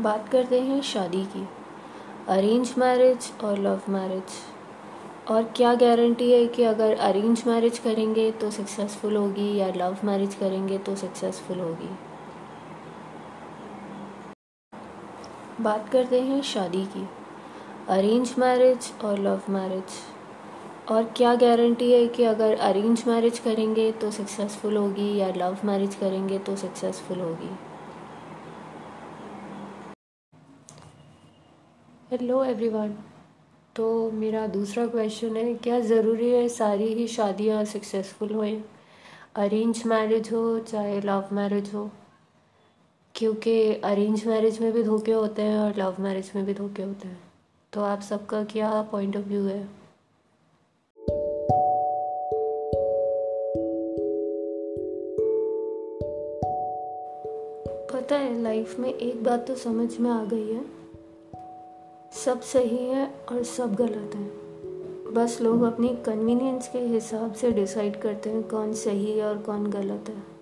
बात करते हैं शादी की। अरेंज मैरिज और लव मैरिज और क्या गारंटी है कि अगर अरेंज मैरिज करेंगे तो सक्सेसफुल होगी या लव मैरिज करेंगे तो सक्सेसफुल होगी? बात करते हैं शादी की। अरेंज मैरिज और लव मैरिज और क्या गारंटी है कि अगर अरेंज मैरिज करेंगे तो सक्सेसफुल होगी या लव मैरिज करेंगे तो सक्सेसफुल होगी? हेलो एवरीवन तो मेरा दूसरा क्वेश्चन है, क्या ज़रूरी है सारी ही शादियाँ सक्सेसफुल होए अरेंज मैरिज हो, चाहे लव मैरिज हो। क्योंकि अरेंज मैरिज में भी धोखे होते हैं और लव मैरिज में भी धोखे होते हैं। तो आप सबका क्या पॉइंट ऑफ़ व्यू है? पता है लाइफ में एक बात तो समझ में आ गई है। सब सही है और सब गलत है। बस लोग अपनी कन्वीनियंस के हिसाब से डिसाइड करते हैं कौन सही है और कौन गलत है।